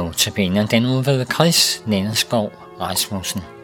Notabene den udvede Chris Næneskov Rasmussen.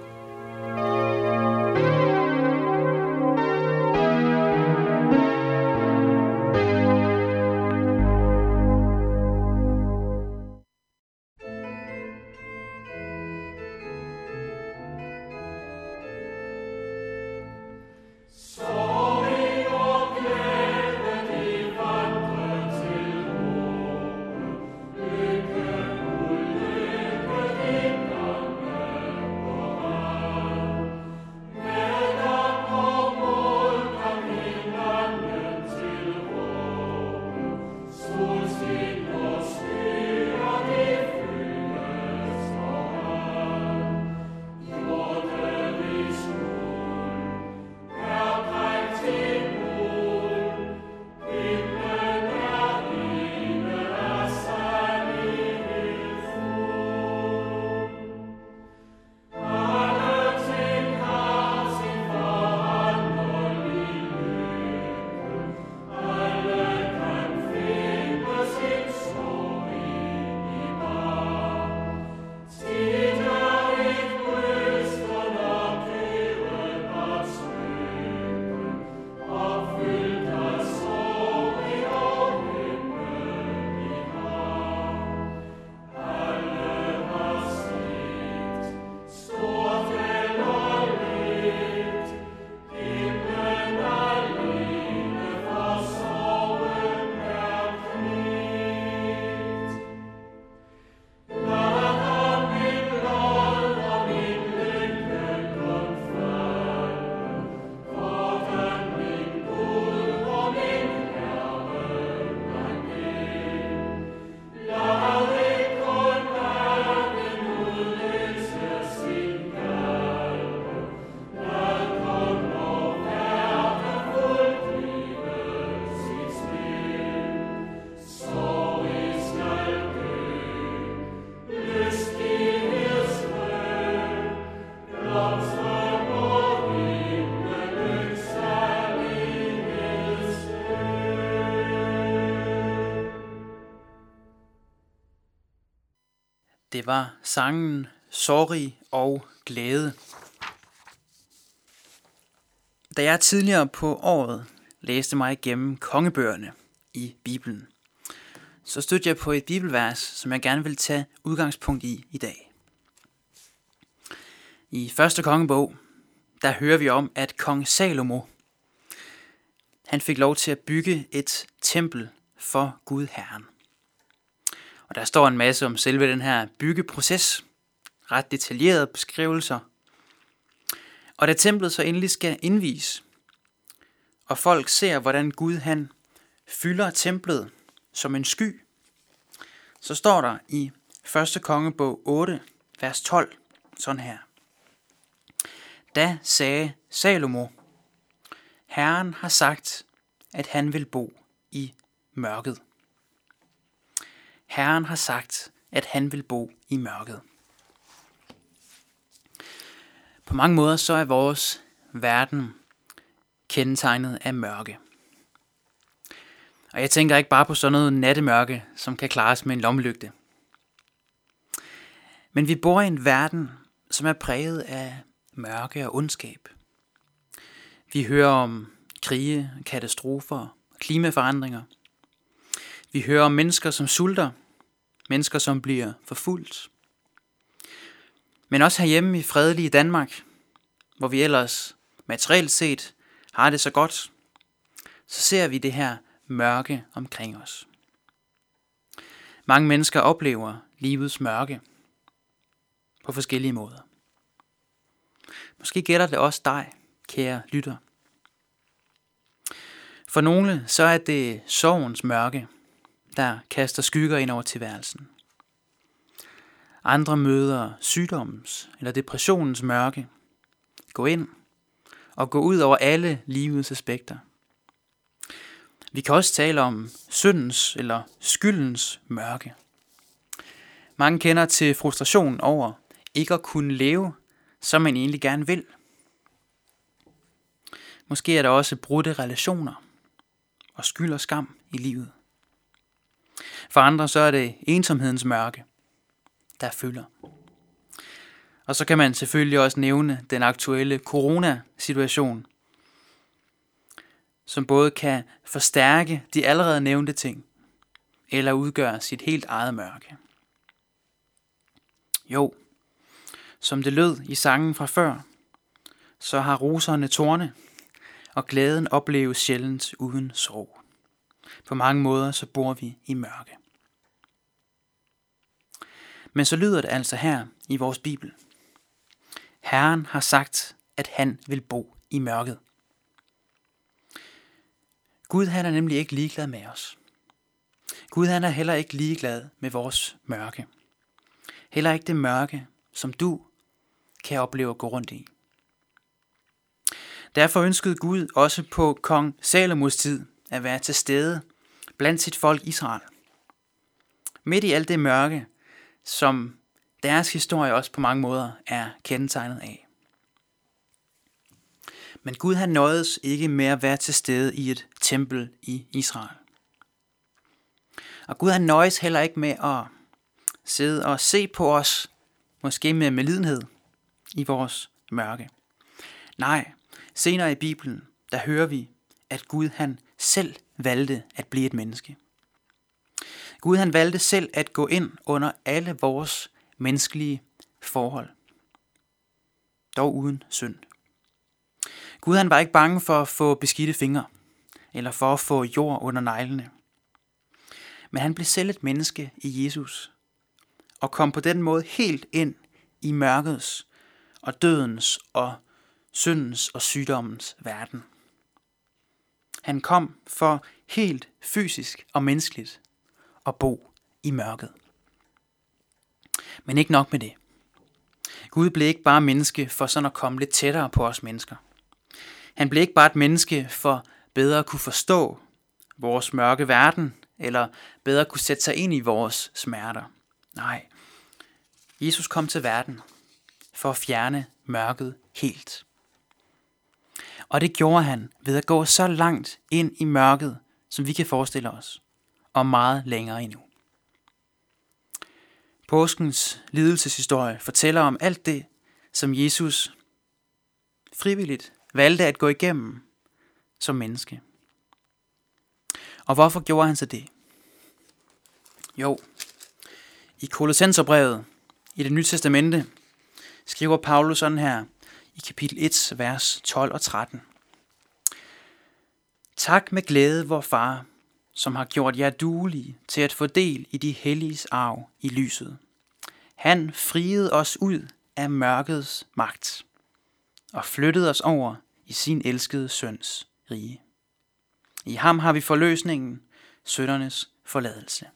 Det var sangen Sorry og Glæde. Da jeg tidligere på året læste mig igennem kongebøgerne i Bibelen, så stødte jeg på et bibelvers, som jeg gerne vil tage udgangspunkt i i dag. I første kongebog, der hører vi om, at kong Salomo, han fik lov til at bygge et tempel for Gud Herren. Og der står en masse om selve den her byggeproces. Ret detaljerede beskrivelser. Og da templet så endelig skal indvise, og folk ser, hvordan Gud han fylder templet som en sky, så står der i 1. kongebog 8, vers 12, sådan her. Da sagde Salomo, Herren har sagt, at han vil bo i mørket. Herren har sagt, at han vil bo i mørket. På mange måder så er vores verden kendetegnet af mørke. Og jeg tænker ikke bare på sådan noget nattemørke, som kan klares med en lommelygte. Men vi bor i en verden, som er præget af mørke og ondskab. Vi hører om krige, katastrofer klimaforandringer – vi hører om mennesker, som sulter, mennesker, som bliver forfulgt. Men også herhjemme i fredelige Danmark, hvor vi ellers materielt set har det så godt, så ser vi det her mørke omkring os. Mange mennesker oplever livets mørke på forskellige måder. Måske gælder det også dig, kære lytter. For nogle så er det sorgens mørke, der kaster skygger ind over tilværelsen. Andre møder sygdommens eller depressionens mørke. Gå ind og gå ud over alle livets aspekter. Vi kan også tale om syndens eller skyldens mørke. Mange kender til frustration over ikke at kunne leve, som man egentlig gerne vil. Måske er der også brudte relationer og skyld og skam i livet. For andre så er det ensomhedens mørke. der fylder. Og så kan man selvfølgelig også nævne den aktuelle coronasituation, som både kan forstærke de allerede nævnte ting, eller udgøre sit helt eget mørke. Jo, som det lød i sangen fra før, så har roserne torne, og glæden opleves sjældent uden sorg. På mange måder så bor vi i mørke. Men så lyder det altså her i vores Bibel. Herren har sagt, at han vil bo i mørket. Gud han er nemlig ikke ligeglad med os. Gud han er heller ikke ligeglad med vores mørke. Heller ikke det mørke, som du kan opleve at gå rundt i. Derfor ønskede Gud også på kong Salomos tid at være til stede blandt sit folk Israel. Midt i alt det mørke, som deres historie også på mange måder er kendetegnet af. Men Gud han nåedes ikke med at være til stede i et tempel i Israel. Og Gud han nøjes heller ikke med at sidde og se på os, måske med medlidenhed, i vores mørke. Nej, senere i Bibelen, der hører vi, at Gud han selv valgte at blive et menneske. Gud han valgte selv at gå ind under alle vores menneskelige forhold. Dog uden synd. Gud han var ikke bange for at få beskidte fingre, eller for at få jord under neglene. Men han blev selv et menneske i Jesus, og kom på den måde helt ind i mørkets og dødens og syndens og sygdommens verden. Han kom for helt fysisk og menneskeligt at bo i mørket. Men ikke nok med det. Gud blev ikke bare menneske for sådan at komme lidt tættere på os mennesker. Han blev ikke bare et menneske for bedre at kunne forstå vores mørke verden, eller bedre at kunne sætte sig ind i vores smerter. Nej, Jesus kom til verden for at fjerne mørket helt. Og det gjorde han ved at gå så langt ind i mørket, som vi kan forestille os, og meget længere endnu. Påskens lidelseshistorie fortæller om alt det, som Jesus frivilligt valgte at gå igennem som menneske. Og hvorfor gjorde han så det? Jo, i Kolossenserbrevet i det nye testamente skriver Paulus sådan her i kapitel 1, vers 12 og 13. Tak med glæde, vor far, som har gjort jer duelige til at få del i de helliges arv i lyset. Han friede os ud af mørkets magt og flyttede os over i sin elskede søns rige. I ham har vi forløsningen, søndernes forladelse.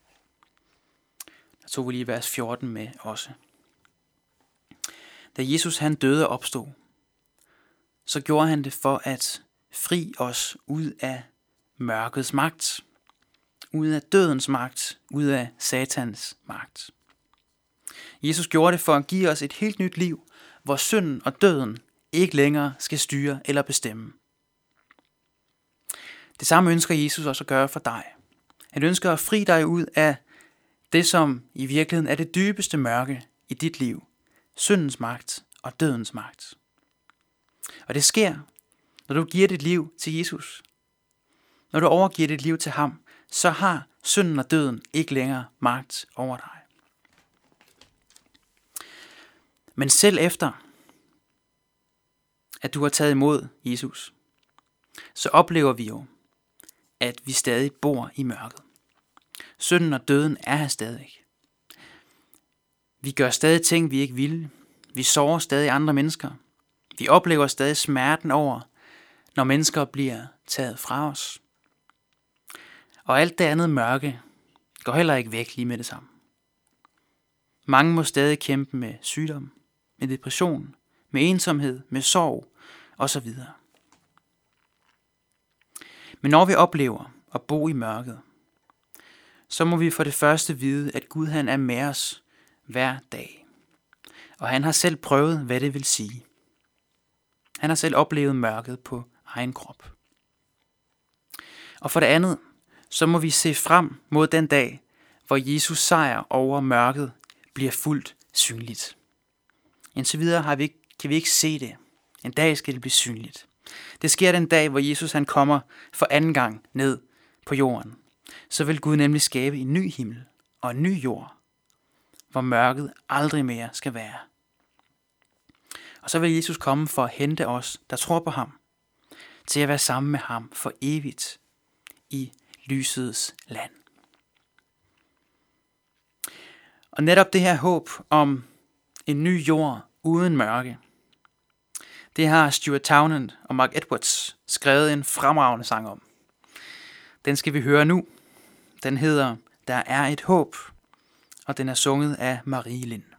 Der tog vi lige vers 14 med også. Da Jesus han døde og opstod, så gjorde han det for at fri os ud af mørkets magt, ud af dødens magt, ud af satans magt. Jesus gjorde det for at give os et helt nyt liv, hvor synden og døden ikke længere skal styre eller bestemme. Det samme ønsker Jesus også at gøre for dig. Han ønsker at fri dig ud af det, som i virkeligheden er det dybeste mørke i dit liv, syndens magt og dødens magt. Og det sker, når du giver dit liv til Jesus. Når du overgiver dit liv til ham, så har synden og døden ikke længere magt over dig. Men selv efter, at du har taget imod Jesus, så oplever vi jo, at vi stadig bor i mørket. Synden og døden er her stadig. Vi gør stadig ting, vi ikke vil. Vi sover stadig andre mennesker. Vi oplever stadig smerten over, når mennesker bliver taget fra os. Og alt det andet mørke går heller ikke væk lige med det samme. Mange må stadig kæmpe med sygdom, med depression, med ensomhed, med sorg osv. Men når vi oplever at bo i mørket, så må vi for det første vide, at Gud han er med os hver dag. Og han har selv prøvet, hvad det vil sige. Han har selv oplevet mørket på egen krop. Og for det andet, så må vi se frem mod den dag, hvor Jesus sejr over mørket bliver fuldt synligt. Indtil videre har vi ikke, kan vi ikke se det. En dag skal det blive synligt. Det sker den dag, hvor Jesus han kommer for anden gang ned på jorden. Så vil Gud nemlig skabe en ny himmel og en ny jord, hvor mørket aldrig mere skal være. Og så vil Jesus komme for at hente os, der tror på ham, til at være sammen med ham for evigt i lysets land. Og netop det her håb om en ny jord uden mørke, det har Stuart Townend og Mark Edwards skrevet en fremragende sang om. Den skal vi høre nu. Den hedder Der er et håb, og den er sunget af Marie Lind.